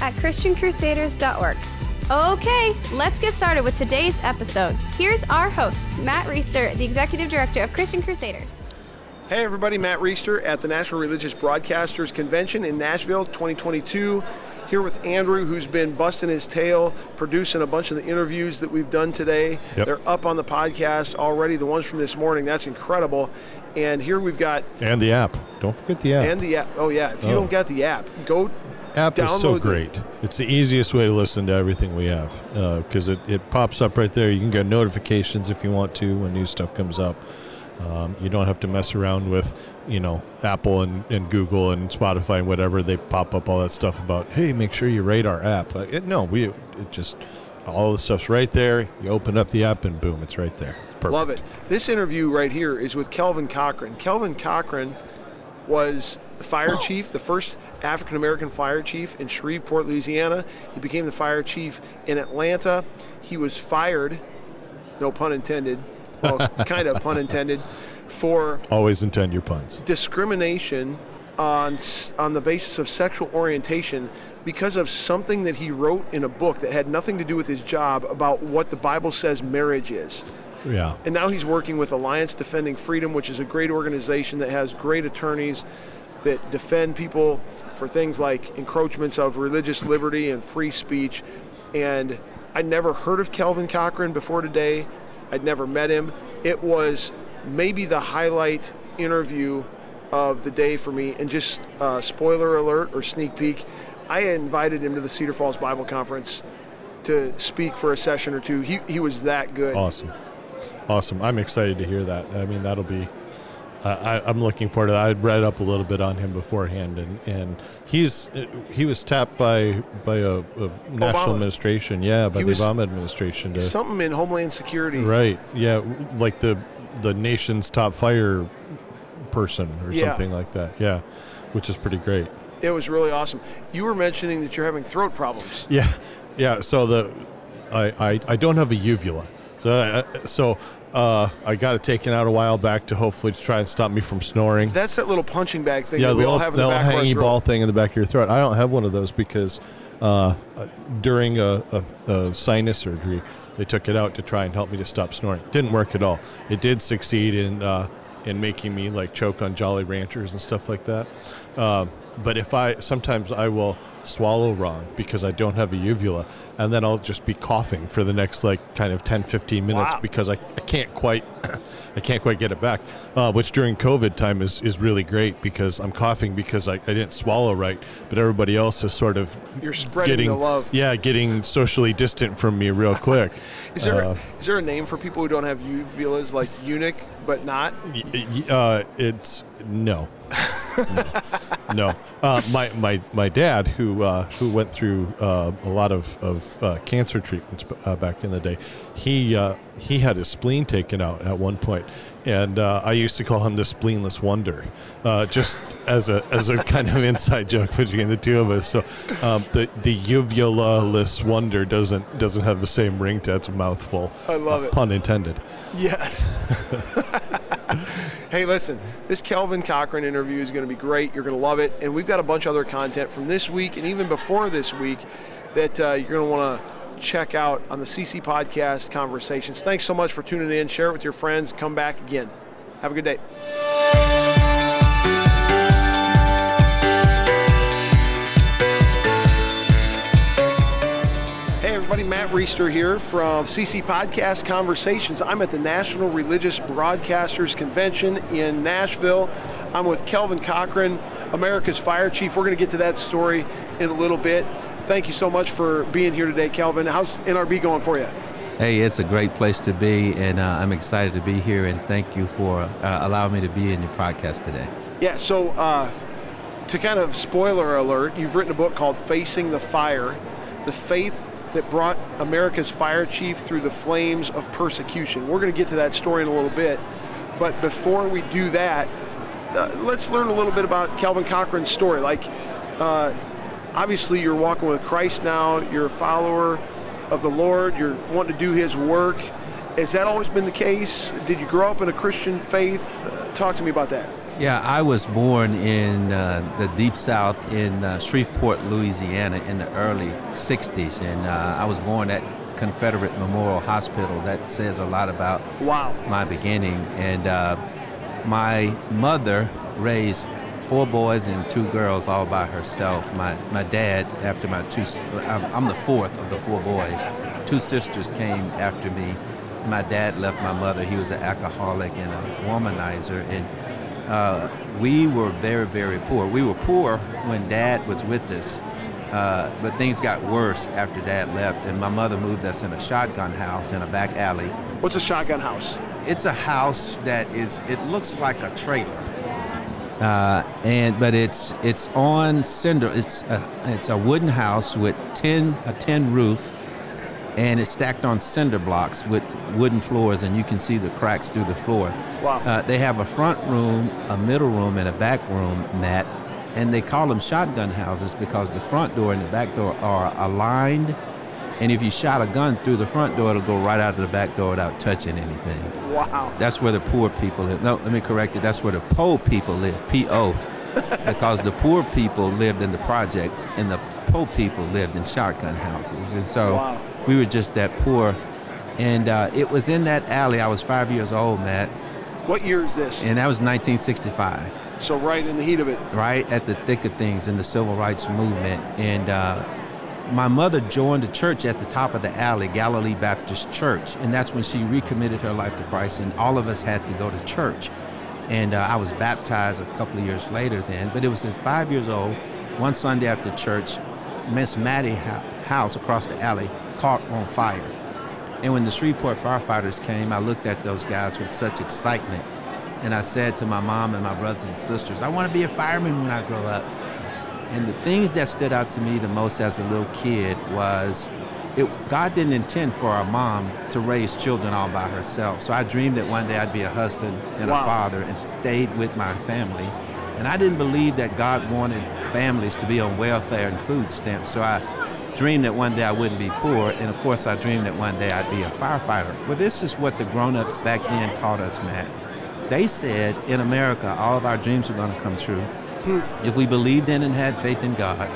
at ChristianCrusaders.org. Okay, let's get started with today's episode. Here's our host, Matt Reister, the Executive Director of Christian Crusaders. Hey everybody, Matt Reister at the National Religious Broadcasters Convention in Nashville 2022 here with Andrew, who's been busting his tail, producing a bunch of the interviews that we've done today. Yep. They're up on the podcast already, the ones from this morning. That's incredible. And here we've got. And the app. Don't forget the app. And the app. Oh, yeah. If you Oh. don't get the app, go. App is so the- great. It's the easiest way to listen to everything we have because it, it pops up right there. You can get notifications if you want to when new stuff comes up. Um, you don't have to mess around with, you know, Apple and, and Google and Spotify and whatever. They pop up all that stuff about, hey, make sure you rate our app. Like, it, no, we it just all the stuff's right there. You open up the app and boom, it's right there. Perfect. Love it. This interview right here is with Kelvin Cochran. Kelvin Cochran was the fire chief, the first African American fire chief in Shreveport, Louisiana. He became the fire chief in Atlanta. He was fired, no pun intended, well, kind of pun intended, for Always intend your puns. discrimination on on the basis of sexual orientation because of something that he wrote in a book that had nothing to do with his job about what the Bible says marriage is. Yeah. And now he's working with Alliance Defending Freedom, which is a great organization that has great attorneys that defend people for things like encroachments of religious liberty and free speech. And I'd never heard of Kelvin Cochran before today. I'd never met him. It was maybe the highlight interview of the day for me. And just uh, spoiler alert or sneak peek, I invited him to the Cedar Falls Bible Conference to speak for a session or two. He, he was that good. Awesome, awesome. I'm excited to hear that. I mean, that'll be. Uh, I, I'm looking forward to that. I read up a little bit on him beforehand, and, and he's he was tapped by by a, a national administration, yeah, by He the Obama administration to something in Homeland Security. right, yeah, like the the nation's top fire person or Yeah. something like that, yeah, which is pretty great. It was really awesome. You were mentioning that you're having throat problems. Yeah, yeah. So the I I, I don't have a uvula, so I, so uh, I got it taken out a while back to hopefully to try and stop me from snoring. That's that little punching bag thing yeah, that we all little, have in the little back of our hangy throat. ball thing in the back of your throat. I don't have one of those because uh, uh, during a, a, a sinus surgery, they took it out to try and help me to stop snoring. Didn't work at all. It did succeed in uh, in making me like choke on Jolly Ranchers and stuff like that. Uh, but if I sometimes I will swallow wrong because I don't have a uvula, and then I'll just be coughing for the next like kind of 10, 15 minutes Wow. because I, I can't quite I can't quite get it back. Uh, which during COVID time is, is really great because I'm coughing because I, I didn't swallow right, but everybody else is sort of You're spreading getting the love. yeah getting socially distant from me real quick. Is there Uh, is there a name for people who don't have uvulas, like eunuch but not? Uh, it's no. no. Uh, my, my, my dad, who uh, who went through uh, a lot of, of uh, cancer treatments uh, back in the day, he uh, he had his spleen taken out at one point, and uh, I used to call him the spleenless wonder, uh, just as a as a kind of inside joke between the two of us. So um, the the uvula-less wonder doesn't doesn't have the same ring to it. It's a mouthful. I love it. Pun intended. Yes. hey, listen, this Kelvin Cochran interview is going to be great. You're going to love it. And we've got a bunch of other content from this week and even before this week that uh, you're going to want to check out on the CC Podcast Conversations. Thanks so much for tuning in. Share it with your friends. Come back again. Have a good day. Matt Reister here from CC Podcast Conversations. I'm at the National Religious Broadcasters Convention in Nashville. I'm with Kelvin Cochran, America's Fire Chief. We're going to get to that story in a little bit. Thank you so much for being here today, Kelvin. How's NRB going for you? Hey, it's a great place to be, and uh, I'm excited to be here. And thank you for uh, allowing me to be in your podcast today. Yeah, so uh, to kind of spoiler alert, you've written a book called Facing the Fire The Faith That Brought America's Fire Chief Through the Flames of Persecution. We're going to get to that story in a little bit. But before we do that, uh, let's learn a little bit about Kelvin Cochran's story. Like, uh, obviously, you're walking with Christ now, you're a follower of the Lord, you're wanting to do His work. Has that always been the case? Did you grow up in a Christian faith? Uh, talk to me about that. Yeah, I was born in uh, the deep south in uh, Shreveport, Louisiana in the early 60s. And uh, I was born at Confederate Memorial Hospital. That says a lot about wow. my beginning. And uh, my mother raised four boys and two girls all by herself. My, my dad, after my two, I'm the fourth of the four boys. Two sisters came after me. My dad left my mother. He was an alcoholic and a womanizer. And uh, we were very, very poor. We were poor when Dad was with us, uh, but things got worse after Dad left, and my mother moved us in a shotgun house in a back alley. What's a shotgun house? It's a house that is. It looks like a trailer, uh, and but it's it's on cinder. It's a, it's a wooden house with tin a tin roof and it's stacked on cinder blocks with wooden floors, and you can see the cracks through the floor. Wow. Uh, they have a front room, a middle room, and a back room, Matt, and they call them shotgun houses because the front door and the back door are aligned. And if you shot a gun through the front door, it'll go right out of the back door without touching anything. Wow. That's where the poor people live. No, let me correct it. That's where the poor people live. P O. because the poor people lived in the projects and the poor people lived in shotgun houses. And so wow. we were just that poor. And uh, it was in that alley. I was five years old, Matt. What year is this? And that was 1965. So right in the heat of it. Right at the thick of things in the civil rights movement. And uh, my mother joined a church at the top of the alley, Galilee Baptist Church. And that's when she recommitted her life to Christ. And all of us had to go to church. And uh, I was baptized a couple of years later then. But it was at five years old, one Sunday after church, Miss Maddie house across the alley caught on fire. And when the Shreveport firefighters came, I looked at those guys with such excitement. And I said to my mom and my brothers and sisters, I want to be a fireman when I grow up. And the things that stood out to me the most as a little kid was it, God didn't intend for our mom to raise children all by herself. So I dreamed that one day I'd be a husband and wow. a father and stayed with my family. And I didn't believe that God wanted families to be on welfare and food stamps. So I dreamed that one day I wouldn't be poor. And of course, I dreamed that one day I'd be a firefighter. Well, this is what the grown ups back then taught us, Matt. They said in America, all of our dreams are going to come true. If we believed in and had faith in God,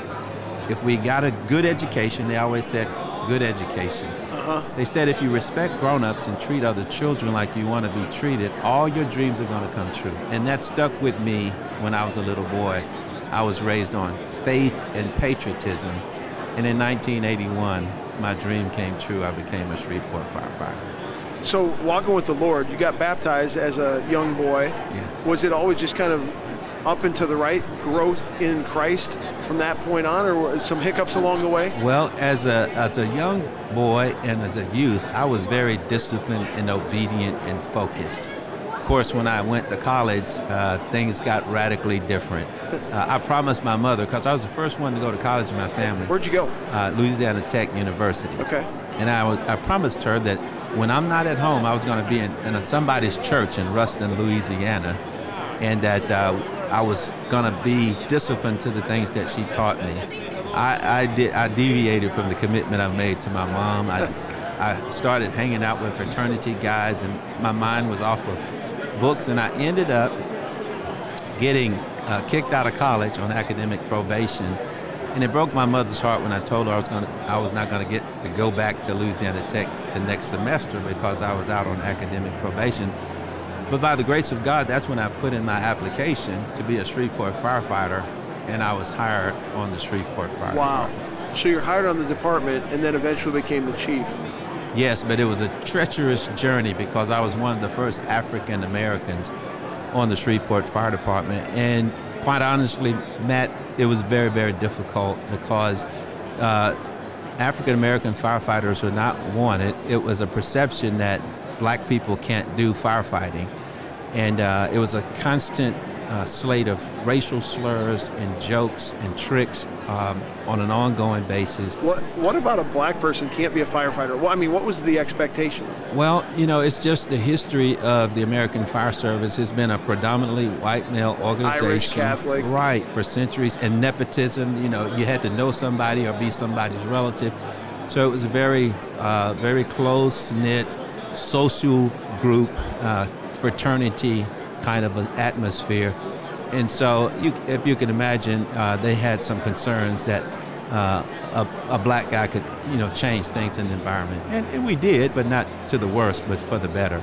if we got a good education, they always said good education. Uh-huh. They said if you respect grown-ups and treat other children like you want to be treated, all your dreams are going to come true. And that stuck with me when I was a little boy. I was raised on faith and patriotism. And in 1981, my dream came true. I became a Shreveport firefighter. So, walking with the Lord, you got baptized as a young boy. Yes. Was it always just kind of up and to the right growth in Christ from that point on, or some hiccups along the way? Well, as a as a young boy and as a youth, I was very disciplined and obedient and focused. Of course, when I went to college, uh, things got radically different. Uh, I promised my mother, because I was the first one to go to college in my family. Where'd you go? Uh, Louisiana Tech University. Okay. And I, was, I promised her that when I'm not at home, I was going to be in, in somebody's church in Ruston, Louisiana, and that uh, I was going to be disciplined to the things that she taught me. I, I, did. I deviated from the commitment I made to my mom. I, I started hanging out with fraternity guys, and my mind was off of books, and I ended up getting uh, kicked out of college on academic probation. And it broke my mother's heart when I told her I was going I was not going to get to go back to Louisiana Tech the next semester because I was out on academic probation. But by the grace of God, that's when I put in my application to be a Shreveport firefighter, and I was hired on the Shreveport Fire. Wow. So you're hired on the department and then eventually became the chief. Yes, but it was a treacherous journey because I was one of the first African Americans on the Shreveport Fire Department. And quite honestly, Matt, it was very, very difficult because uh, African American firefighters were not wanted. It was a perception that black people can't do firefighting. And uh, it was a constant uh, slate of racial slurs and jokes and tricks um, on an ongoing basis. What What about a black person can't be a firefighter? Well, I mean, what was the expectation? Well, you know, it's just the history of the American Fire Service has been a predominantly white male organization, Irish Catholic, right, for centuries, and nepotism. You know, you had to know somebody or be somebody's relative, so it was a very, uh, very close knit social group, uh, fraternity kind of an atmosphere. And so, you, if you can imagine, uh, they had some concerns that uh, a, a, black guy could, you know, change things in the environment. And, and, we did, but not to the worst, but for the better.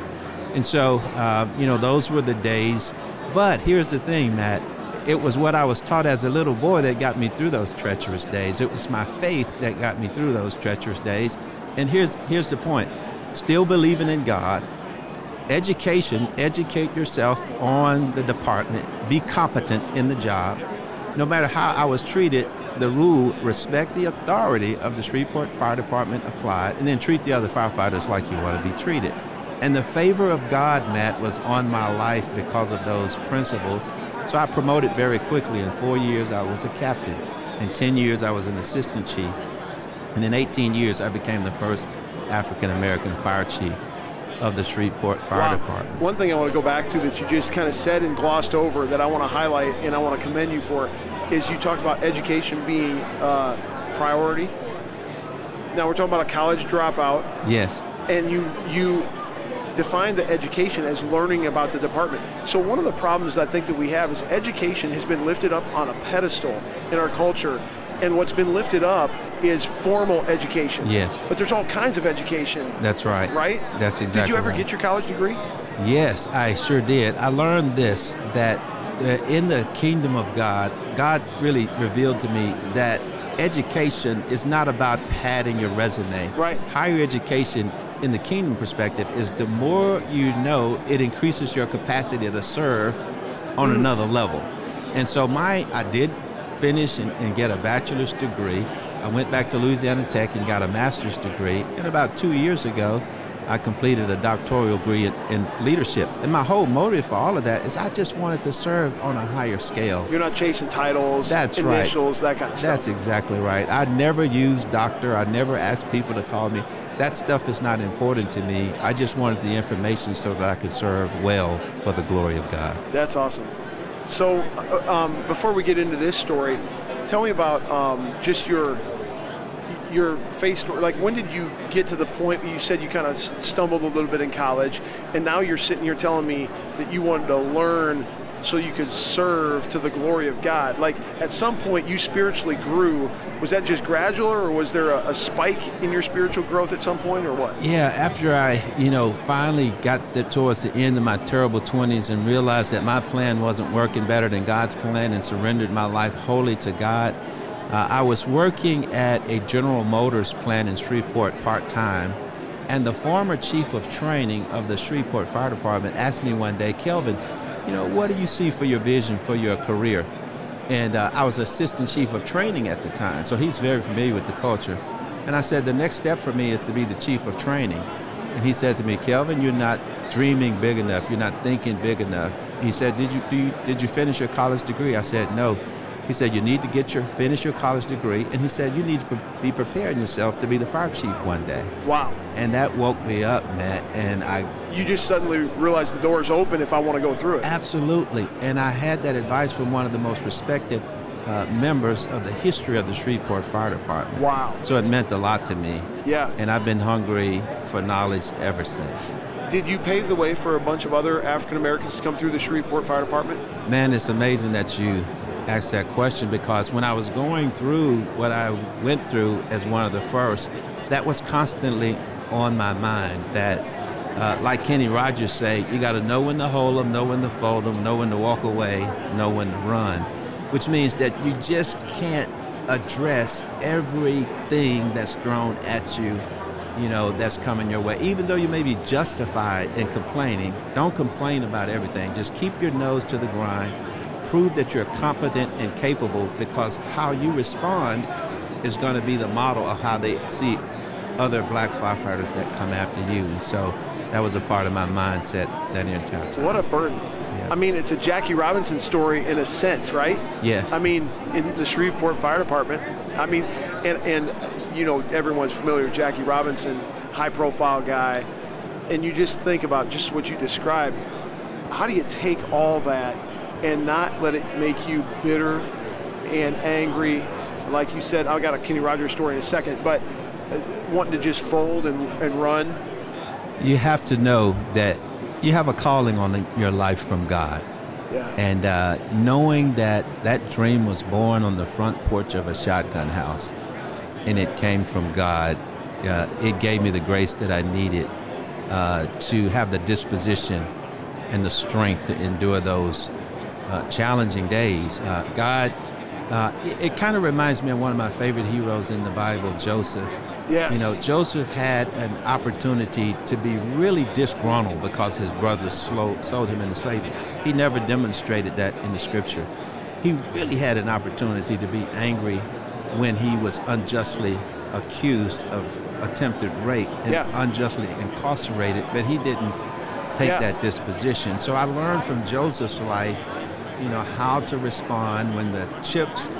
And so, uh, you know, those were the days. But here's the thing, Matt. It was what I was taught as a little boy that got me through those treacherous days. It was my faith that got me through those treacherous days. And here's here's the point: still believing in God, education, educate yourself on the department, be competent in the job. No matter how I was treated, the rule respect the authority of the Shreveport Fire Department applied, and then treat the other firefighters like you want to be treated. And the favor of God, Matt, was on my life because of those principles. So I promoted very quickly. In four years, I was a captain. In 10 years, I was an assistant chief. And in 18 years, I became the first African American fire chief of the Shreveport Fire wow. Department. One thing I want to go back to that you just kind of said and glossed over that I want to highlight and I want to commend you for is you talked about education being a priority. Now we're talking about a college dropout. Yes. And you you define the education as learning about the department. So one of the problems I think that we have is education has been lifted up on a pedestal in our culture, and what's been lifted up is formal education. Yes. But there's all kinds of education. That's right. Right? That's exactly Did you ever right. get your college degree? Yes, I sure did. I learned this that uh, in the kingdom of God, God really revealed to me that education is not about padding your resume. Right. Higher education in the kingdom perspective is the more you know, it increases your capacity to serve on mm. another level. And so my I did finish and, and get a bachelor's degree. I went back to Louisiana Tech and got a master's degree. And about two years ago, I completed a doctoral degree in, in, leadership. And my whole motive for all of that is I just wanted to serve on a higher scale. You're not chasing titles, That's initials, right. that kind of stuff. That's exactly right. I never used doctor. I never asked people to call me. That stuff is not important to me. I just wanted the information so that I could serve well for the glory of God. That's awesome. So, uh, um, before we get into this story, tell me about um, just your your face story. Like, when did you get to the point where you said you kind of stumbled a little bit in college, and now you're sitting here telling me that you wanted to learn so you could serve to the glory of God. Like at some point you spiritually grew. Was that just gradual or was there a, a, spike in your spiritual growth at some point or what? Yeah, after I, you know, finally got the, towards the end of my terrible 20s and realized that my plan wasn't working better than God's plan and surrendered my life wholly to God. Uh, I was working at a General Motors plant in Shreveport part time, and the former chief of training of the Shreveport Fire Department asked me one day, Kelvin, you know, what do you see for your vision for your career? And uh, I was assistant chief of training at the time, so he's very familiar with the culture. And I said, the next step for me is to be the chief of training. And he said to me, Kelvin, you're not dreaming big enough. You're not thinking big enough. He said, did you, you, did you finish your college degree? I said, no. He said, you need to get your finish your college degree. And he said, you need to be preparing yourself to be the fire chief one day. Wow. And that woke me up, Matt. And I. You just suddenly realize the door's open if I want to go through it. Absolutely. And I had that advice from one of the most respected uh, members of the history of the Shreveport Fire Department. Wow. So it meant a lot to me. Yeah. And I've been hungry for knowledge ever since. Did you pave the way for a bunch of other African Americans to come through the Shreveport Fire Department? Man, it's amazing that you asked that question because when I was going through what I went through as one of the first, that was constantly on my mind. That, uh, like Kenny Rogers say, you got to know when to hold them, know when to fold them, know when to walk away, know when to run, which means that you just can't address everything that's thrown at you you know that's coming your way. Even though you may be justified in complaining don't complain about everything. Just keep your nose to the grind. Prove that you're competent and capable because how you respond is going to be the model of how they see other black firefighters that come after you. And so that was a part of my mindset that entire time. What a burden. Yeah. I mean, it's a Jackie Robinson story in a sense, right? Yes. I mean, in the Shreveport Fire Department. I mean, and and you know everyone's familiar with Jackie Robinson, high profile guy, and you just think about just what you described. How do you take all that and not let it make you bitter and angry? Like you said, I've got a Kenny Rogers story in a second, but uh, wanting to just fold and, and run. You have to know that you have a calling on your life from God. Yeah. And uh, knowing that that dream was born on the front porch of a shotgun house and it came from God, uh, it gave me the grace that I needed uh, to have the disposition and the strength to endure those uh, challenging days. Uh, God, uh, it, it kind of reminds me of one of my favorite heroes in the Bible, Joseph. Yes. You know, Joseph had an opportunity to be really disgruntled because his brothers sold him into slavery. He never demonstrated that in the scripture. He really had an opportunity to be angry when he was unjustly accused of attempted rape and Yeah. unjustly incarcerated, but he didn't take Yeah. that disposition. So I learned from Joseph's life, you know, how to respond when the chips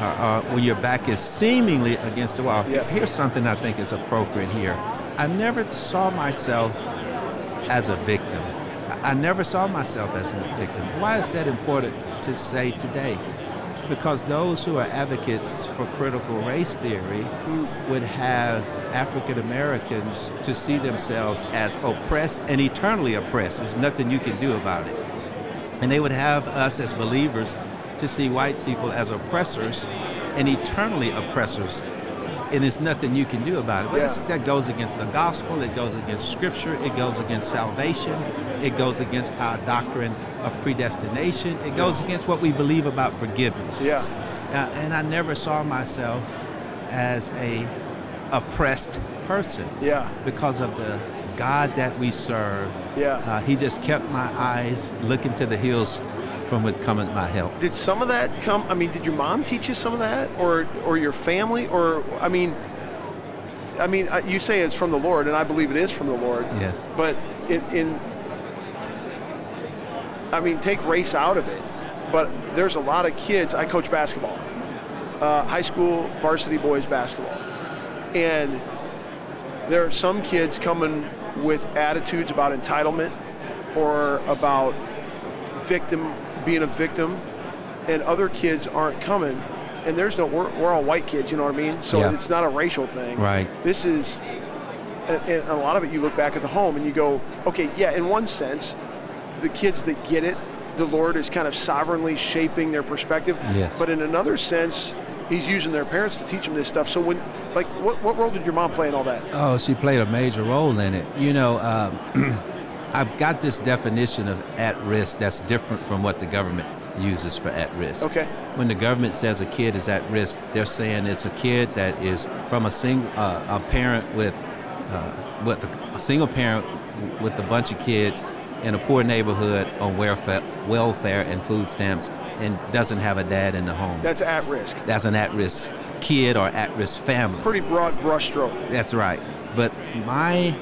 are, are when your back is seemingly against the wall. Yeah. Here's something I think is appropriate here. I never saw myself as a victim. I I never saw myself as a victim. Why is that important to say today? Because those who are advocates for critical race theory would have African Americans to see themselves as oppressed and eternally oppressed. There's nothing you can do about it. And they would have us as believers to see white people as oppressors and eternally oppressors. And there's nothing you can do about it. But Yeah. that goes against the gospel, it goes against scripture, it goes against salvation, it goes against our doctrine of predestination, it goes against what we believe about forgiveness. Yeah. Uh, and I never saw myself as a oppressed person Yeah. because of the God that we serve. Yeah. Uh, he just kept my eyes looking to the hills from which cometh my help. Did some of that come? I mean, did your mom teach you some of that, or or your family, or I mean, I mean, uh, you say it's from the Lord, and I believe it is from the Lord. Yes. But in, in I mean, take race out of it. But there's a lot of kids. I coach basketball, uh, high school varsity boys basketball, and there are some kids coming with attitudes about entitlement or about victim being a victim and other kids aren't coming and there's no we're, we're all white kids you know what i mean so Yeah. it's not a racial thing Right. this is and, a lot of it you look back at the home and you go okay yeah in one sense the kids that get it the lord is kind of sovereignly shaping their perspective Yes. but in another sense he's using their parents to teach them this stuff so when like what, what role did your mom play in all that Oh, she played a major role in it. You know, um, I've got this definition of at risk that's different from what the government uses for at risk. Okay. When the government says a kid is at risk, they're saying it's a kid that is from a single uh, a parent with uh, with a, single parent with a bunch of kids in a poor neighborhood on welfare, welfare and food stamps and doesn't have a dad in the home. that's at risk That's an at-risk kid or at-risk family. pretty broad brushstroke That's right. But my,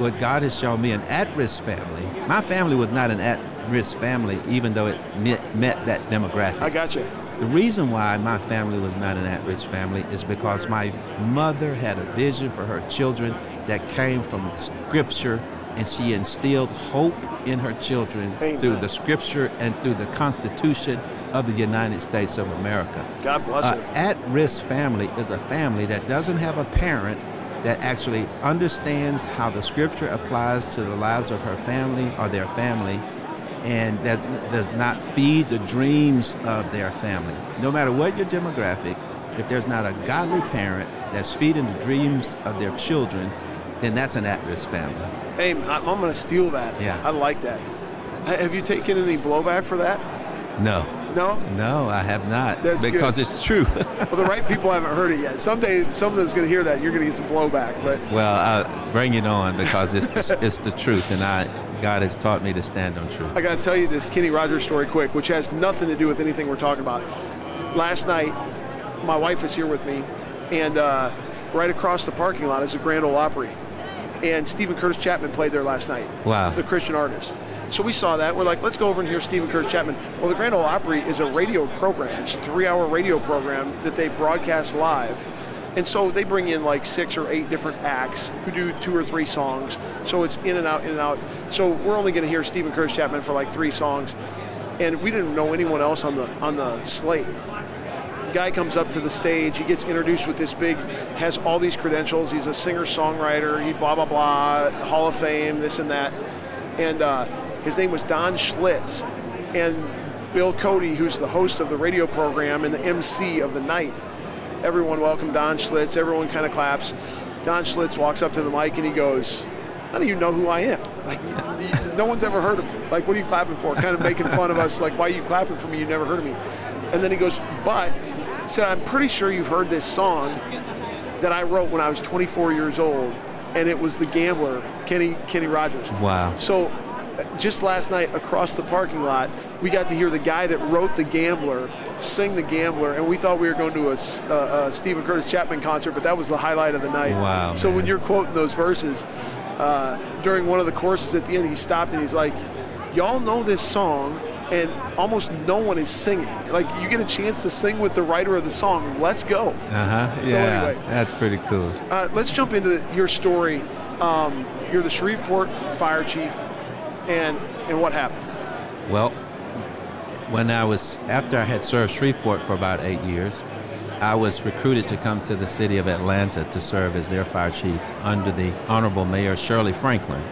what God has shown me, an at-risk family. My family was not an at-risk family, even though it met, met that demographic. i got you The reason why my family was not an at-risk family is because my mother had a vision for her children that came from Scripture, and she instilled hope in her children Amen. through the Scripture and through the Constitution of the United States of America. god bless her at-risk family is a family that doesn't have a parent that actually understands how the Scripture applies to the lives of her family or their family and that does not feed the dreams of their family. No matter what your demographic, if there's not a godly parent that's feeding the dreams of their children, then that's an at-risk family. Hey, I'm going to steal that. Yeah. I like that. Have you taken any blowback for that? No, No? no, I have not. That's good. because it's true. Well, the right people haven't heard it yet. Someday, someone's going to hear that. You're going to get some blowback. But well, uh, bring it on because it's the, it's the truth, and I God has taught me to stand on truth. I got to tell you this Kenny Rogers story quick, which has nothing to do with anything we're talking about. Last night, my wife is here with me, and uh, right across the parking lot is the Grand Ole Opry. and Steven Curtis Chapman played there last night. Wow. The Christian artist. So we saw that. We're like, let's go over and hear Steven Curtis Chapman. Well, the Grand Ole Opry is a radio program. It's a three-hour radio program that they broadcast live. And so they bring in like six or eight different acts who do two or three songs. So it's in and out, in and out. So we're only going to hear Steven Curtis Chapman for like three songs, and we didn't know anyone else on the on the slate. Guy comes up to the stage. He gets introduced with this big, has all these credentials. He's a singer songwriter. He blah blah blah, Hall of Fame, this and that. And uh, his name was Don Schlitz, and Bill Cody, who's the host of the radio program and the MC of the night. Everyone welcomed Don Schlitz. Everyone kind of claps. Don Schlitz walks up to the mic and he goes, "How do you know who I am? Like, no one's ever heard of me. Like, what are you clapping for? Kind of making fun of us. Like, why are you clapping for me? You never heard of me." And then he goes, "But," he said, "I'm pretty sure you've heard this song that I wrote when I was 24 years old, and it was The Gambler, Kenny Kenny Rogers." Wow. So, just last night across the parking lot, we got to hear the guy that wrote The Gambler sing The Gambler, and we thought we were going to a, uh, a Steven Curtis Chapman concert, but that was the highlight of the night. Wow, So when you're quoting those verses, uh, during one of the courses at the end, he stopped and he's like, "Y'all know this song." And almost no one is singing. Like you get a chance to sing with the writer of the song. Let's go. Uh huh. So yeah, anyway. that's pretty cool. Uh, let's jump into the, your story. Um, you're the Shreveport fire chief, and and what happened? Well, when I was after I had served Shreveport for about eight years, I was recruited to come to the city of Atlanta to serve as their fire chief under the Honorable Mayor Shirley Franklin.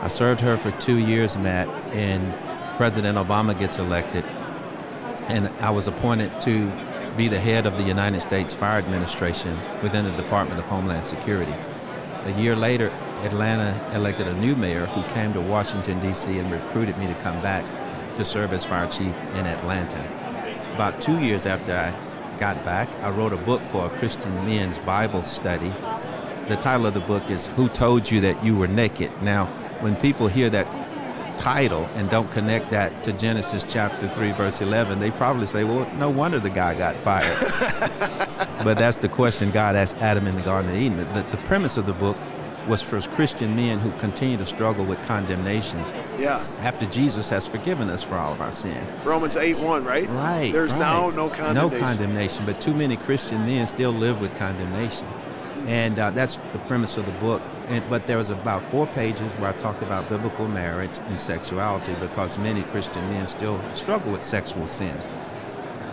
I served her for two years, Matt, and President Obama gets elected, and I was appointed to be the head of the United States Fire Administration within the Department of Homeland Security. A year later, Atlanta elected a new mayor who came to Washington, D.C. and recruited me to come back to serve as fire chief in Atlanta. About two years after I got back, I wrote a book for a Christian men's Bible study. The title of the book is Who Told You That You Were Naked? Now, when people hear that title and don't connect that to Genesis chapter 3, verse 11, they probably say, well, no wonder the guy got fired. but that's the question God asked Adam in the Garden of Eden. The, the premise of the book was for Christian men who continue to struggle with condemnation Yeah, after Jesus has forgiven us for all of our sins. Romans 8 1, right? Right. There's right. now no condemnation. No condemnation, but too many Christian men still live with condemnation. And uh, that's the premise of the book. And, but there was about four pages where I talked about biblical marriage and sexuality because many Christian men still struggle with sexual sin.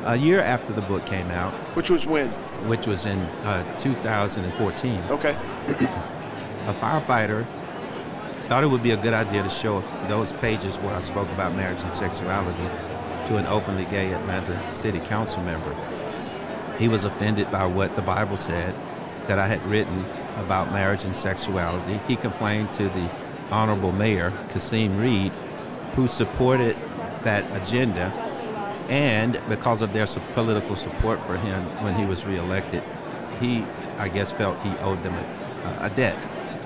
A year after the book came out, Which was when? which was in uh, 2014, Okay. a firefighter thought it would be a good idea to show those pages where I spoke about marriage and sexuality to an openly gay Atlanta City Council member. He was offended by what the Bible said that I had written about marriage and sexuality. He complained to the Honorable Mayor, Kasim Reed, who supported that agenda, and because of their political support for him when he was reelected, he, I guess, felt he owed them a, a debt.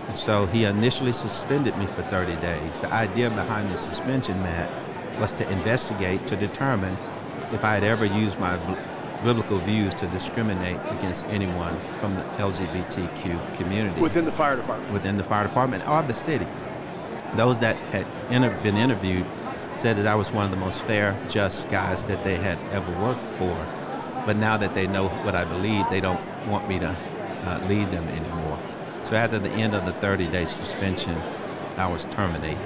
And so he initially suspended me for 30 days. The idea behind the suspension, Matt, was to investigate to determine if I had ever used my biblical views to discriminate against anyone from the LGBTQ community Within the fire department. within the fire department or the city. Those that had inter- been interviewed said that I was one of the most fair, just guys that they had ever worked for. But now that they know what I believe, they don't want me to uh, lead them anymore. So after the end of the 30-day suspension, I was terminated.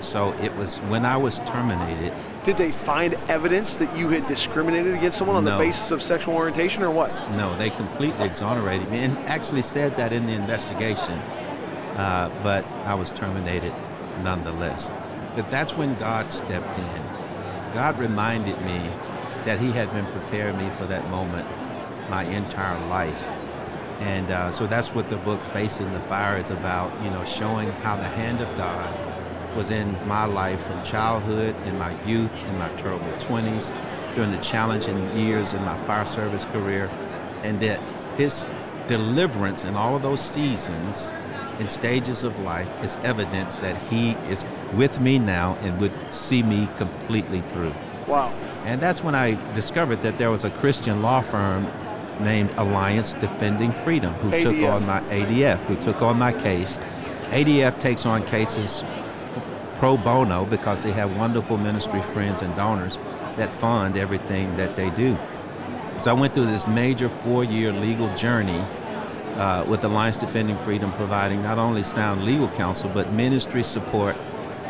So it was when I was terminated. Did they find evidence that you had discriminated against someone on No. the basis of sexual orientation or what? No, they completely exonerated me and actually said that in the investigation. Uh, but I was terminated nonetheless. But that's when God stepped in. God reminded me that He had been preparing me for that moment my entire life. And uh, so that's what the book Facing the Fire is about, you know, showing how the hand of God was in my life from childhood, in my youth, in my terrible 20s, during the challenging years in my fire service career, and that His deliverance in all of those seasons and stages of life is evidence that He is with me now and would see me completely through. Wow. And that's when I discovered that there was a Christian law firm named Alliance Defending Freedom who took on my ADF, who took on my case ADF takes on cases f- pro bono because they have wonderful ministry friends and donors that fund everything that they do. So I went through this major four-year legal journey uh, with Alliance Defending Freedom, providing not only sound legal counsel but ministry support.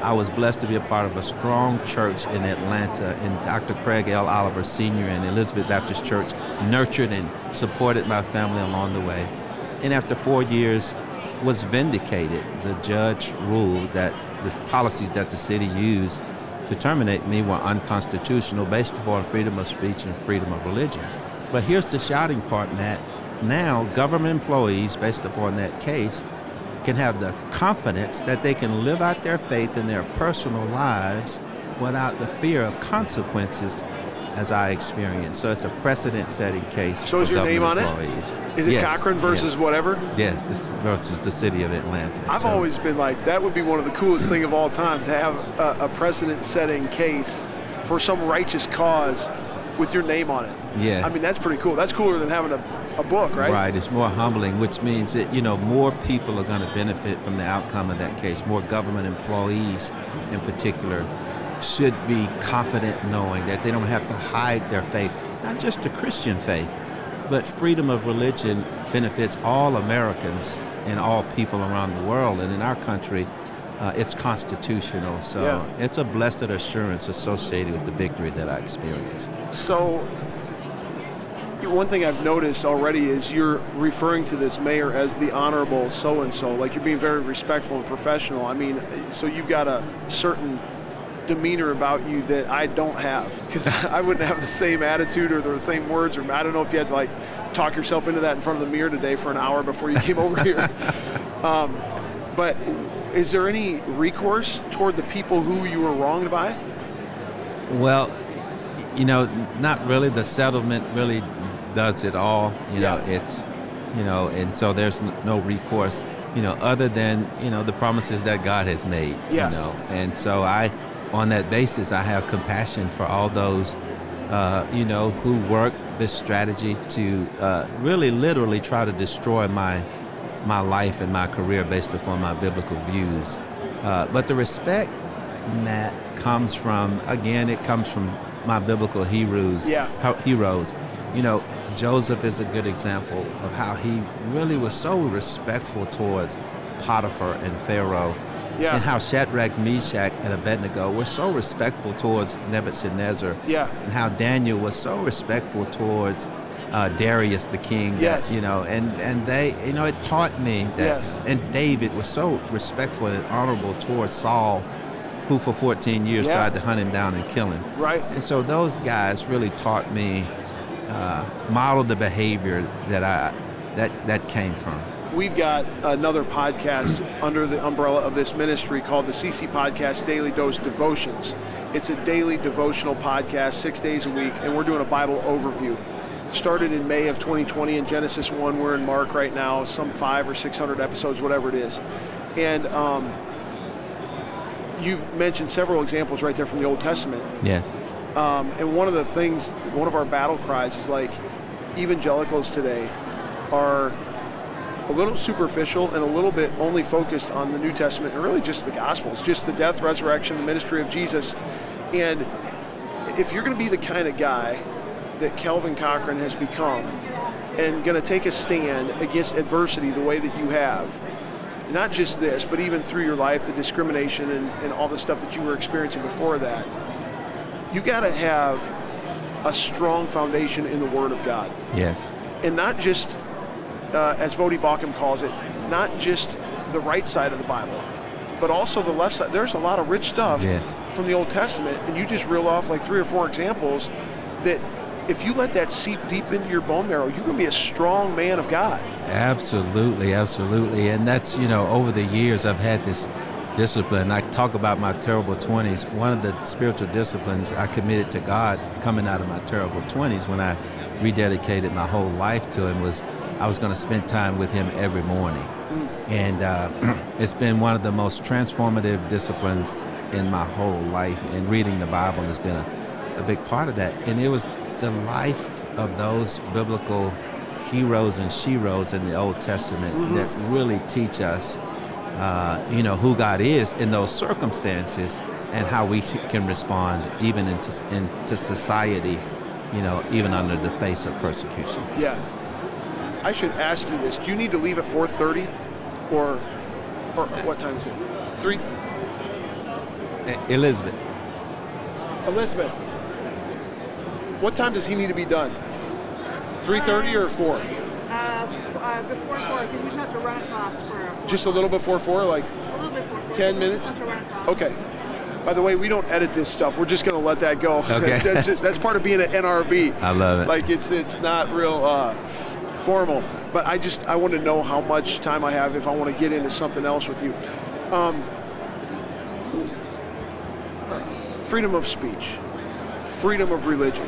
I was blessed to be a part of a strong church in Atlanta, and Dr. Craig L. Oliver Sr. and Elizabeth Baptist Church nurtured and supported my family along the way. And after four years, was vindicated. The judge ruled that the policies that the city used to terminate me were unconstitutional based upon freedom of speech and freedom of religion. But here's the shouting part, Matt. Now, government employees, based upon that case, can have the confidence that they can live out their faith in their personal lives without the fear of consequences as I experienced. So it's a precedent-setting case. So is your name on employees. it? Is it yes, Cochran versus yes. whatever? Yes, this versus the city of Atlanta. I've so. always been like that would be one of the coolest thing of all time to have a, a precedent-setting case for some righteous cause with your name on it. Yeah. I mean that's pretty cool. That's cooler than having a, a book, right? Right. It's more humbling, which means that you know more people are going to benefit from the outcome of that case. More government employees, in particular, should be confident knowing that they don't have to hide their faith, not just the Christian faith, but freedom of religion benefits all Americans and all people around the world. And in our country, uh, it's constitutional. So yeah. it's a blessed assurance associated with the victory that I experienced. So, one thing I've noticed already is you're referring to this mayor as the honorable so and so. Like you're being very respectful and professional. I mean, so you've got a certain demeanor about you that I don't have because I wouldn't have the same attitude or the same words or I don't know if you had to like talk yourself into that in front of the mirror today for an hour before you came over here. Um, but is there any recourse toward the people who you were wronged by? Well, you know, not really. The settlement really does it all. You know, yeah. it's you know, and so there's no recourse. You know, other than you know the promises that God has made. Yeah. You know, and so I on that basis, I have compassion for all those, uh, you know, who work this strategy to uh, really, literally try to destroy my my life and my career based upon my biblical views. Uh, but the respect, Matt, comes from again, it comes from my biblical heroes. Yeah. Heroes. You know, Joseph is a good example of how he really was so respectful towards Potiphar and Pharaoh yeah. and how Shadrach, Meshach, and Abednego were so respectful towards Nebuchadnezzar, yeah. and how Daniel was so respectful towards uh, Darius the king. Yes. That, you know, and, and they, you know, it taught me that. Yes. And David was so respectful and honorable towards Saul, who for 14 years yeah. tried to hunt him down and kill him. Right. And so those guys really taught me, uh, modeled the behavior that I, that that came from we've got another podcast under the umbrella of this ministry called the CC Podcast Daily Dose Devotions. It's a daily devotional podcast, six days a week, and we're doing a Bible overview. Started in May of 2020 in Genesis 1. We're in Mark right now, some five or 600 episodes, whatever it is. And um, you mentioned several examples right there from the Old Testament. Yes. Um, and one of the things, one of our battle cries is like evangelicals today are a little superficial and a little bit only focused on the New Testament and really just the Gospels, just the death, resurrection, the ministry of Jesus. And if you're going to be the kind of guy that Kelvin Cochran has become and going to take a stand against adversity the way that you have, not just this, but even through your life, the discrimination and, and all the stuff that you were experiencing before that, you got to have a strong foundation in the Word of God. Yes. And not just uh, as Voddie Baucham calls it, not just the right side of the Bible, but also the left side. There's a lot of rich stuff yes. from the Old Testament, and you just reel off like three or four examples that if you let that seep deep into your bone marrow, you're going to be a strong man of God. Absolutely, absolutely. And that's, you know, over the years I've had this discipline. I talk about my terrible 20s. One of the spiritual disciplines I committed to God coming out of my terrible 20s when I rededicated my whole life to Him was I was going to spend time with him every morning. And uh, it's been one of the most transformative disciplines in my whole life. And reading the Bible has been a, a big part of that. And it was the life of those biblical heroes and sheroes in the Old Testament mm-hmm. that really teach us uh, you know, who God is in those circumstances and how we can respond even into, into society, you know, even under the face of persecution. Yeah. I should ask you this. Do you need to leave at 4.30 or, or what time is it? 3? Elizabeth. Elizabeth. What time does he need to be done? 3.30 or 4? Uh, uh, before 4, because we just have to run across for... Just a little before 4, like A little bit before 4. 10 minutes? We just have to run. Okay. By the way, we don't edit this stuff. We're just going to let that go. Okay. that's, that's, just- that's part of being an NRB. I love it. Like it's it's not real uh, formal. But I just I want to know how much time I have if I want to get into something else with you. Um, freedom of speech, freedom of religion.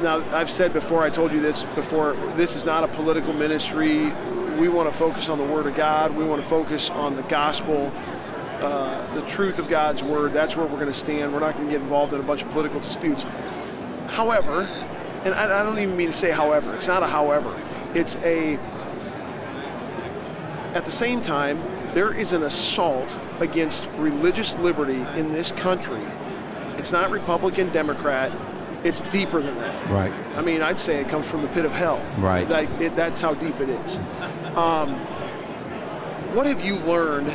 Now I've said before, I told you this before. This is not a political ministry. We want to focus on the Word of God. We want to focus on the gospel uh, the truth of God's word. That's where we're going to stand. We're not going to get involved in a bunch of political disputes. However, and I, I don't even mean to say however, it's not a however. It's a, at the same time, there is an assault against religious liberty in this country. It's not Republican, Democrat. It's deeper than that. Right. I mean, I'd say it comes from the pit of hell. Right. Like, it, that's how deep it is. Um, what have you learned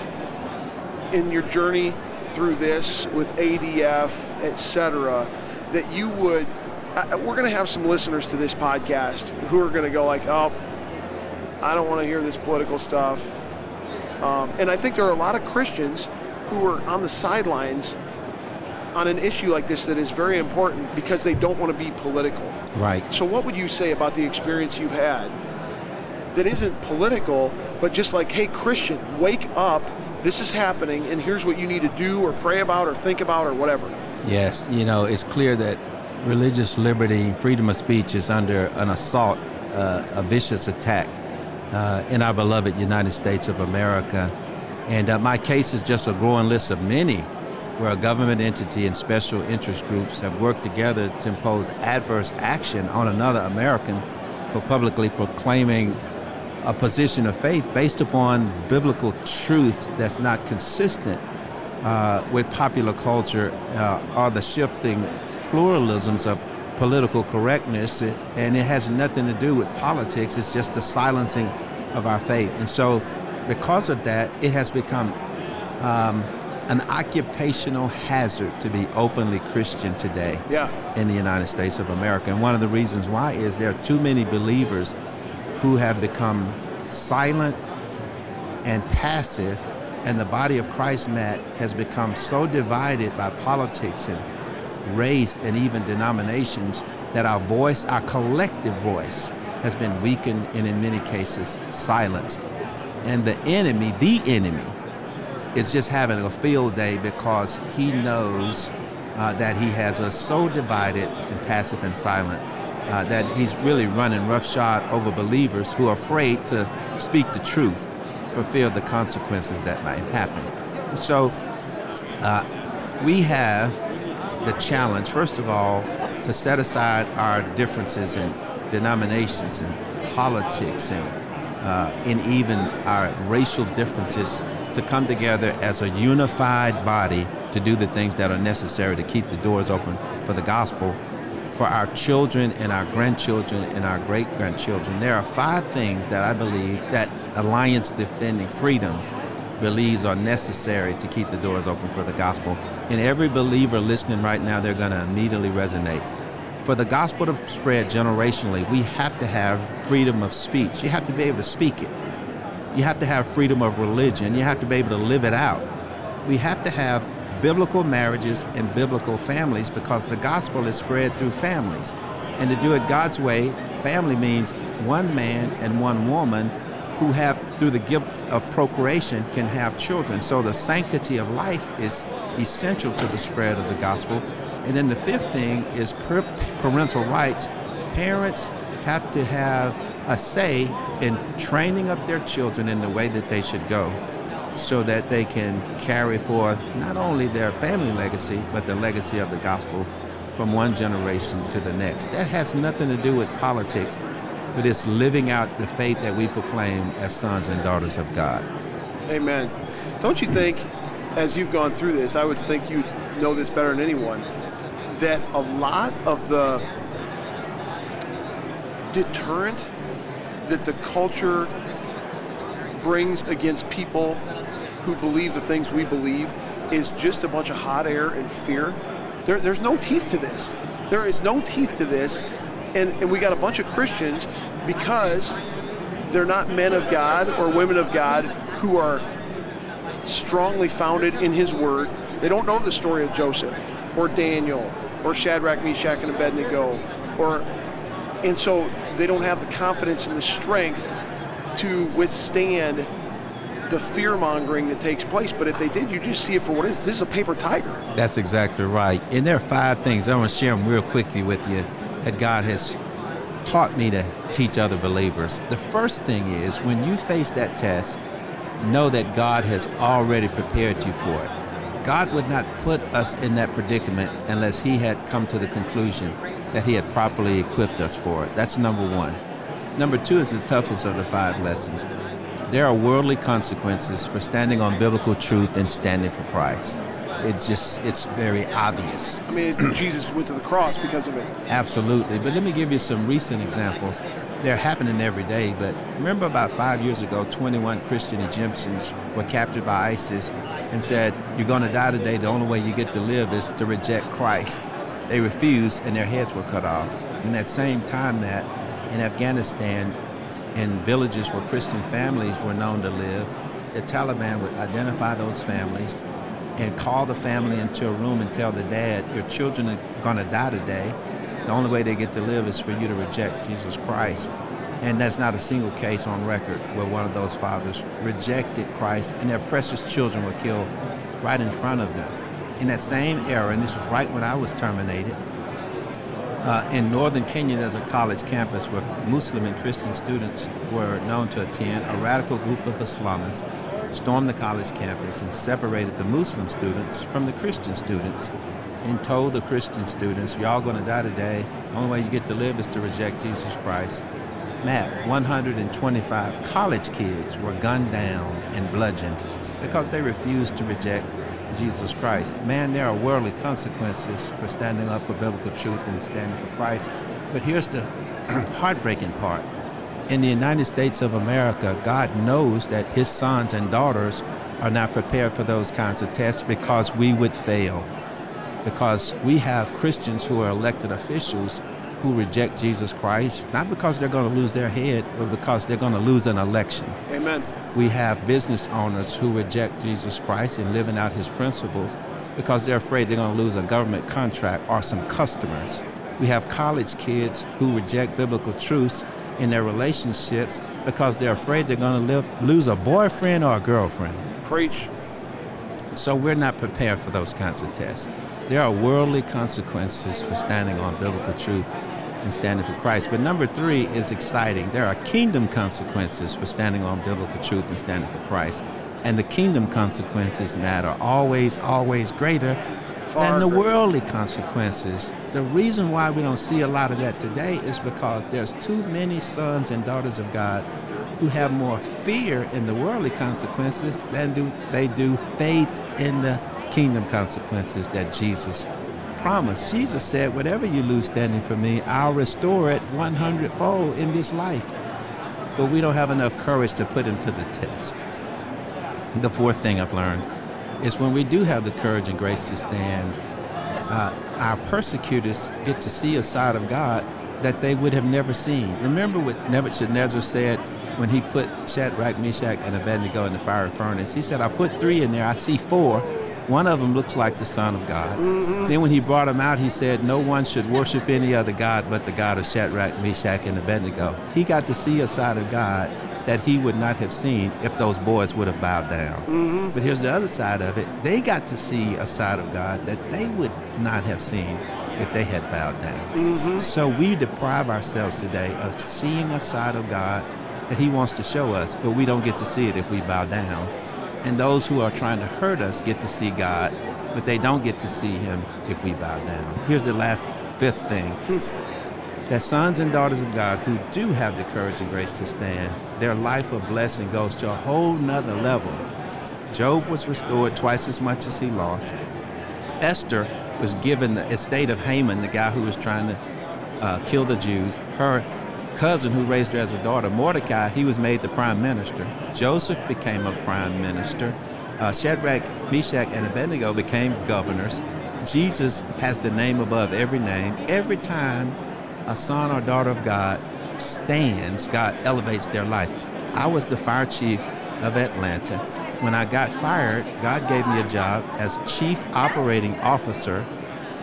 in your journey through this with ADF, et cetera, that you would? I, we're going to have some listeners to this podcast who are going to go like, "Oh, I don't want to hear this political stuff," um, and I think there are a lot of Christians who are on the sidelines on an issue like this that is very important because they don't want to be political. Right. So, what would you say about the experience you've had that isn't political, but just like, hey, Christian, wake up, this is happening, and here's what you need to do or pray about or think about or whatever? Yes, you know, it's clear that religious liberty, freedom of speech is under an assault, uh, a vicious attack uh, in our beloved United States of America. And uh, my case is just a growing list of many where a government entity and special interest groups have worked together to impose adverse action on another American for publicly proclaiming a position of faith based upon biblical truth that's not consistent uh, with popular culture uh, or the shifting pluralisms of political correctness, and it has nothing to do with politics. It's just the silencing of our faith. And so, because of that, it has become um, an occupational hazard to be openly Christian today Yeah. in the United States of America. And one of the reasons why is there are too many believers who have become silent and passive, and the body of Christ, Matt, has become so divided by politics and race and even denominations that our voice, our collective voice, has been weakened and in many cases silenced. And the enemy, the enemy, is just having a field day because he knows uh, that he has us so divided and passive and silent uh, that he's really running roughshod over believers who are afraid to speak the truth for fear of the consequences that might happen. So uh, we have the challenge, first of all, to set aside our differences in denominations and politics and uh, in even our racial differences to come together as a unified body to do the things that are necessary to keep the doors open for the gospel for our children and our grandchildren and our great grandchildren. There are five things that I believe that Alliance Defending Freedom believes are necessary to keep the doors open for the gospel. And every believer listening right now, they're going to immediately resonate. For the gospel to spread generationally, we have to have freedom of speech. You have to be able to speak it. You have to have freedom of religion. You have to be able to live it out. We have to have biblical marriages and biblical families because the gospel is spread through families. And to do it God's way, family means one man and one woman who have, through the gift of procreation, can have children. So the sanctity of life is essential to the spread of the gospel. And then the fifth thing is parental rights. Parents have to have a say in training up their children in the way that they should go so that they can carry forth not only their family legacy, but the legacy of the gospel from one generation to the next. That has nothing to do with politics, but it's living out the faith that we proclaim as sons and daughters of God. Amen. Don't you think, as you've gone through this, I would think you know this better than anyone, that a lot of the deterrent that the culture brings against people who believe the things we believe is just a bunch of hot air and fear. There, there's no teeth to this. There is no teeth to this. And, and we got a bunch of Christians because they're not men of God or women of God who are strongly founded in His Word. They don't know the story of Joseph or Daniel or Shadrach, Meshach, and Abednego, or and so they don't have the confidence and the strength to withstand the fear mongering that takes place. But if they did, you just see it for what it is. This is a paper tiger. That's exactly right. And there are five things I want to share them real quickly with you that God has taught me to teach other believers. The first thing is when you face that test, know that God has already prepared you for it. God would not put us in that predicament unless He had come to the conclusion that He had properly equipped us for it. That's number one. Number two is the toughest of the five lessons. There are worldly consequences for standing on biblical truth and standing for Christ. It just, it's very obvious. I mean, Jesus went to the cross because of it. Absolutely. But let me give you some recent examples. They're happening every day, but remember about five years ago, 21 Christian Egyptians were captured by ISIS and said, You're going to die today. The only way you get to live is to reject Christ. They refused, and their heads were cut off. In that same time, that in Afghanistan, in villages where Christian families were known to live, the Taliban would identify those families and call the family into a room and tell the dad, Your children are going to die today. The only way they get to live is for you to reject Jesus Christ. And that's not a single case on record where one of those fathers rejected Christ and their precious children were killed right in front of them. In that same era, and this was right when I was terminated, uh, in northern Kenya, there's a college campus where Muslim and Christian students were known to attend. A radical group of Islamists stormed the college campus and separated the Muslim students from the Christian students and told the Christian students, Y'all gonna die today. The only way you get to live is to reject Jesus Christ. Matt, 125 college kids were gunned down and bludgeoned because they refused to reject Jesus Christ. Man, there are worldly consequences for standing up for biblical truth and standing for Christ. But here's the heartbreaking part. In the United States of America, God knows that his sons and daughters are not prepared for those kinds of tests because we would fail. Because we have Christians who are elected officials who reject Jesus Christ, not because they're going to lose their head, but because they're going to lose an election. Amen. We have business owners who reject Jesus Christ and living out his principles because they're afraid they're going to lose a government contract or some customers. We have college kids who reject biblical truths in their relationships because they're afraid they're going to live, lose a boyfriend or a girlfriend. Preach. So we're not prepared for those kinds of tests. There are worldly consequences for standing on biblical truth and standing for Christ. But number three is exciting. There are kingdom consequences for standing on biblical truth and standing for Christ. And the kingdom consequences matter always, always greater than the worldly consequences. The reason why we don't see a lot of that today is because there's too many sons and daughters of God who have more fear in the worldly consequences than do they do faith in the kingdom consequences that Jesus promised. Jesus said, Whatever you lose standing for me, I'll restore it 100 fold in this life. But we don't have enough courage to put him to the test. The fourth thing I've learned is when we do have the courage and grace to stand, uh, our persecutors get to see a side of God that they would have never seen. Remember what Nebuchadnezzar said when he put Shadrach, Meshach, and Abednego in the fiery furnace? He said, I put three in there, I see four. One of them looks like the Son of God. Mm-hmm. Then when he brought him out, he said, No one should worship any other God but the God of Shadrach, Meshach, and Abednego. He got to see a side of God that he would not have seen if those boys would have bowed down. Mm-hmm. But here's the other side of it. They got to see a side of God that they would not have seen if they had bowed down. Mm-hmm. So we deprive ourselves today of seeing a side of God that he wants to show us, but we don't get to see it if we bow down. And those who are trying to hurt us get to see God, but they don't get to see him if we bow down. Here's the last fifth thing that sons and daughters of God who do have the courage and grace to stand their life of blessing goes to a whole nother level. Job was restored twice as much as he lost. Esther was given the estate of Haman, the guy who was trying to uh, kill the Jews. Her cousin, who raised her as a daughter, Mordecai, he was made the prime minister. Joseph became a prime minister. Uh, Shadrach, Meshach, and Abednego became governors. Jesus has the name above every name. Every time a son or daughter of God stands, God elevates their life. I was the fire chief of Atlanta. When I got fired, God gave me a job as chief operating officer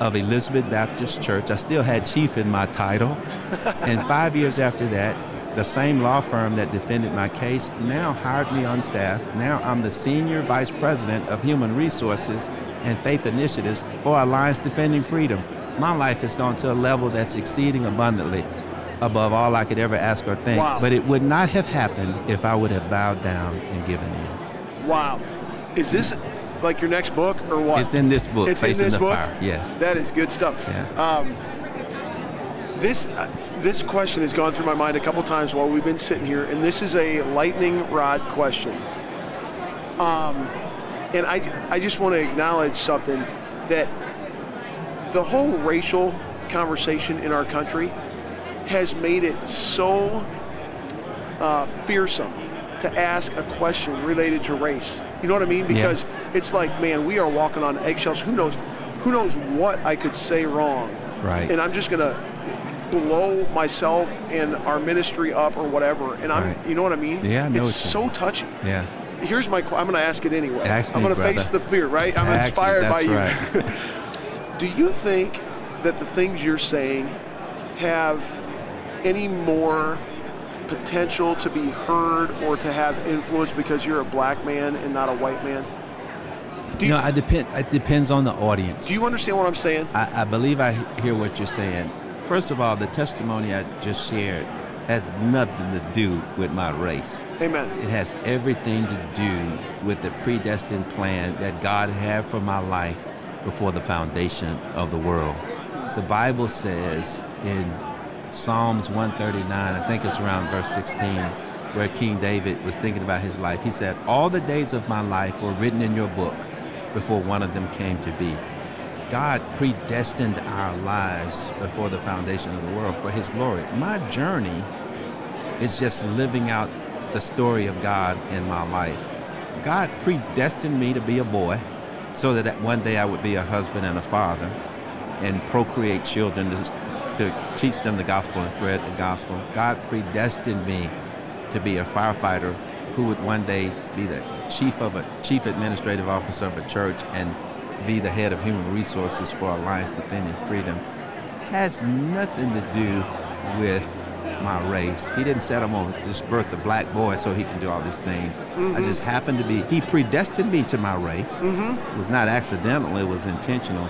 of Elizabeth Baptist Church. I still had chief in my title. and five years after that, the same law firm that defended my case now hired me on staff. Now I'm the senior vice president of human resources and faith initiatives for Alliance Defending Freedom. My life has gone to a level that's exceeding abundantly above all I could ever ask or think. Wow. But it would not have happened if I would have bowed down and given in. Wow. Is this like your next book or what? It's in this book, It's in this book? Fire. Yes. That is good stuff. Yeah. Um, this uh, this question has gone through my mind a couple times while we've been sitting here, and this is a lightning rod question. Um, and I I just want to acknowledge something that the whole racial conversation in our country has made it so uh, fearsome to ask a question related to race. You know what I mean? Because it's like, man, we are walking on eggshells. Who knows? Who knows what I could say wrong? Right. And I'm just gonna blow myself and our ministry up or whatever. And I'm, Right. you know what I mean? Yeah, I It's you so touchy. Yeah. Here's my. I'm gonna ask it anyway. Ask me, I'm gonna face the fear, right? I'm Ask inspired by you. right. Do you think that the things you're saying have any more potential to be heard or to have influence because you're a black man and not a white man? Do You you, know, I depend. It depends on the audience. do you understand what I'm saying? I, I believe I hear what you're saying. First of all, the testimony I just shared has nothing to do with my race. Amen. It has everything to do with the predestined plan that God had for my life before the foundation of the world. The Bible says in Psalms 139, I think it's around verse 16, where King David was thinking about his life. He said, All the days of my life were written in your book before one of them came to be. God predestined our lives before the foundation of the world for his glory. My journey is just living out the story of God in my life. God predestined me to be a boy so that one day I would be a husband and a father and procreate children to teach them the gospel and spread the gospel. God predestined me to be a firefighter who would one day be the chief of a chief administrative officer of a church and be the head of human resources for Alliance Defending Freedom has nothing to do with my race. He didn't say I'm gonna just birth a black boy so he can do all these things. I mm-hmm. just happened to be. He predestined me to my race. Mm-hmm. It was not accidental. It was intentional.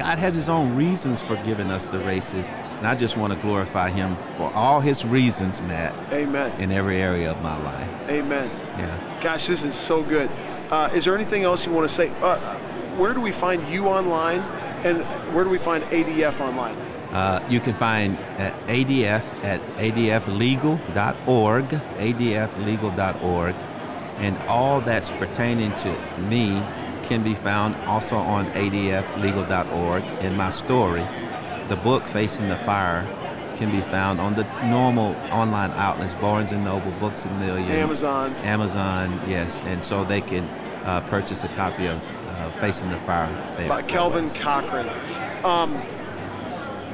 God has His own reasons for giving us the races, and I just want to glorify Him for all His reasons, Matt, Amen. in every area of my life. Amen. Yeah. Gosh, this is so good. Uh, is there anything else you want to say? Uh, Uh, where do we find you online, and where do we find ADF online? Uh, you can find uh, ADF at adflegal.org, adflegal.org, and all that's pertaining to me can be found also on adflegal.org in my story. The book Facing the Fire can be found on the normal online outlets, Barnes & Noble, Books A Million, Amazon. Amazon, yes, and so they can uh, purchase a copy of uh, Facing the Fire. there. by Kelvin Cochran. Um,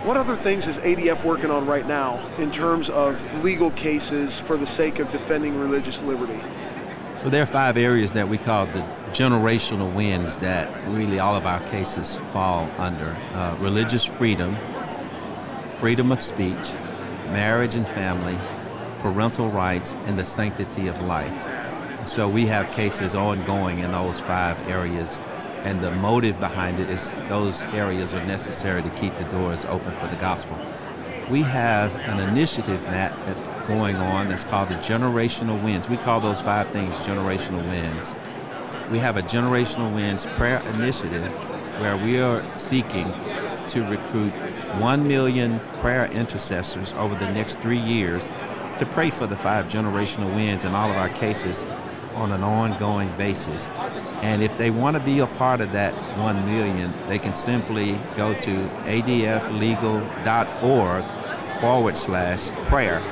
what other things is ADF working on right now in terms of legal cases for the sake of defending religious liberty? So there are five areas that we call the generational wins that really all of our cases fall under. Uh, religious freedom, freedom of speech, marriage and family, parental rights, and the sanctity of life. So we have cases ongoing in those five areas, and the motive behind it is those areas are necessary to keep the doors open for the gospel. We have an initiative, Matt, that's going on that's called the Generational Wins. We call those five things generational wins. We have a Generational Wins prayer initiative where we are seeking to recruit 1 million prayer intercessors over the next three years to pray for the five generational wins in all of our cases on an ongoing basis. And if they want to be a part of that 1 million, they can simply go to adflegal.org forward slash prayer.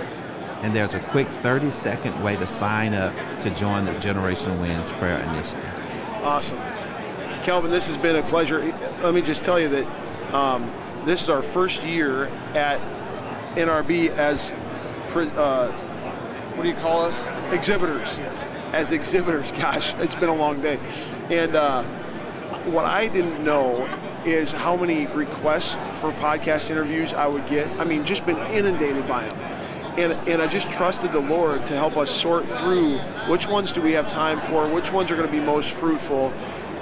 And there's a quick 30 second way to sign up to join the Generational Wins Prayer Initiative. Awesome. Kelvin, this has been a pleasure. Let me just tell you that um, this is our first year at NRB as, uh, what do you call us? Exhibitors. As exhibitors. Gosh, it's been a long day. And uh, what I didn't know is how many requests for podcast interviews I would get. I mean, just been inundated by them. And, and I just trusted the Lord to help us sort through which ones do we have time for, which ones are going to be most fruitful.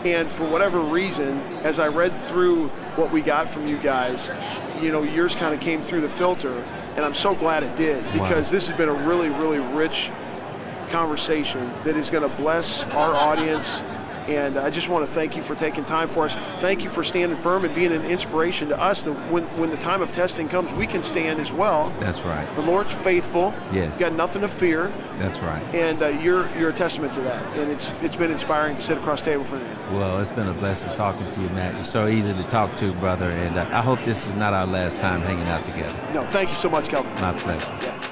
And for whatever reason, as I read through what we got from you guys, you know, yours kind of came through the filter. And I'm so glad it did because wow. this has been a really, really rich conversation that is going to bless our audience and I just want to thank you for taking time for us. Thank you for standing firm and being an inspiration to us that when, when the time of testing comes, we can stand as well. That's right. The Lord's faithful. Yes. You got nothing to fear. That's right. And uh, you're you're a testament to that. And it's it's been inspiring to sit across the table from you. Well, it's been a blessing talking to you, Matt. You're so easy to talk to, brother. And uh, I hope this is not our last time hanging out together. No, thank you so much, Kelvin. My pleasure. Yeah.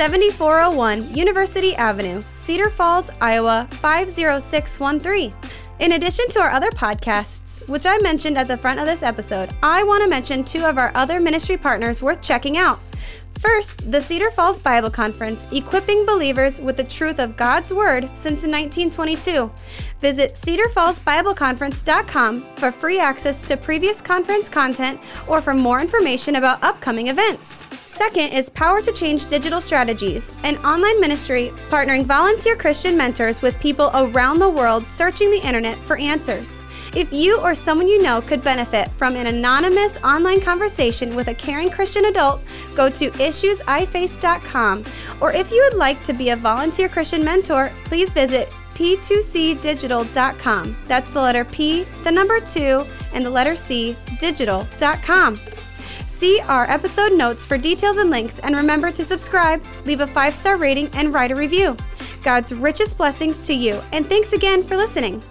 7401 University Avenue, Cedar Falls, Iowa 50613. In addition to our other podcasts, which I mentioned at the front of this episode, I want to mention two of our other ministry partners worth checking out. First, the Cedar Falls Bible Conference, equipping believers with the truth of God's Word since 1922. Visit cedarfallsbibleconference.com for free access to previous conference content or for more information about upcoming events. Second is Power to Change Digital Strategies, an online ministry partnering volunteer Christian mentors with people around the world searching the internet for answers. If you or someone you know could benefit from an anonymous online conversation with a caring Christian adult, go to issuesiface.com. Or if you would like to be a volunteer Christian mentor, please visit p2cdigital.com. That's the letter P, the number 2, and the letter C, digital.com. See our episode notes for details and links, and remember to subscribe, leave a five star rating, and write a review. God's richest blessings to you, and thanks again for listening.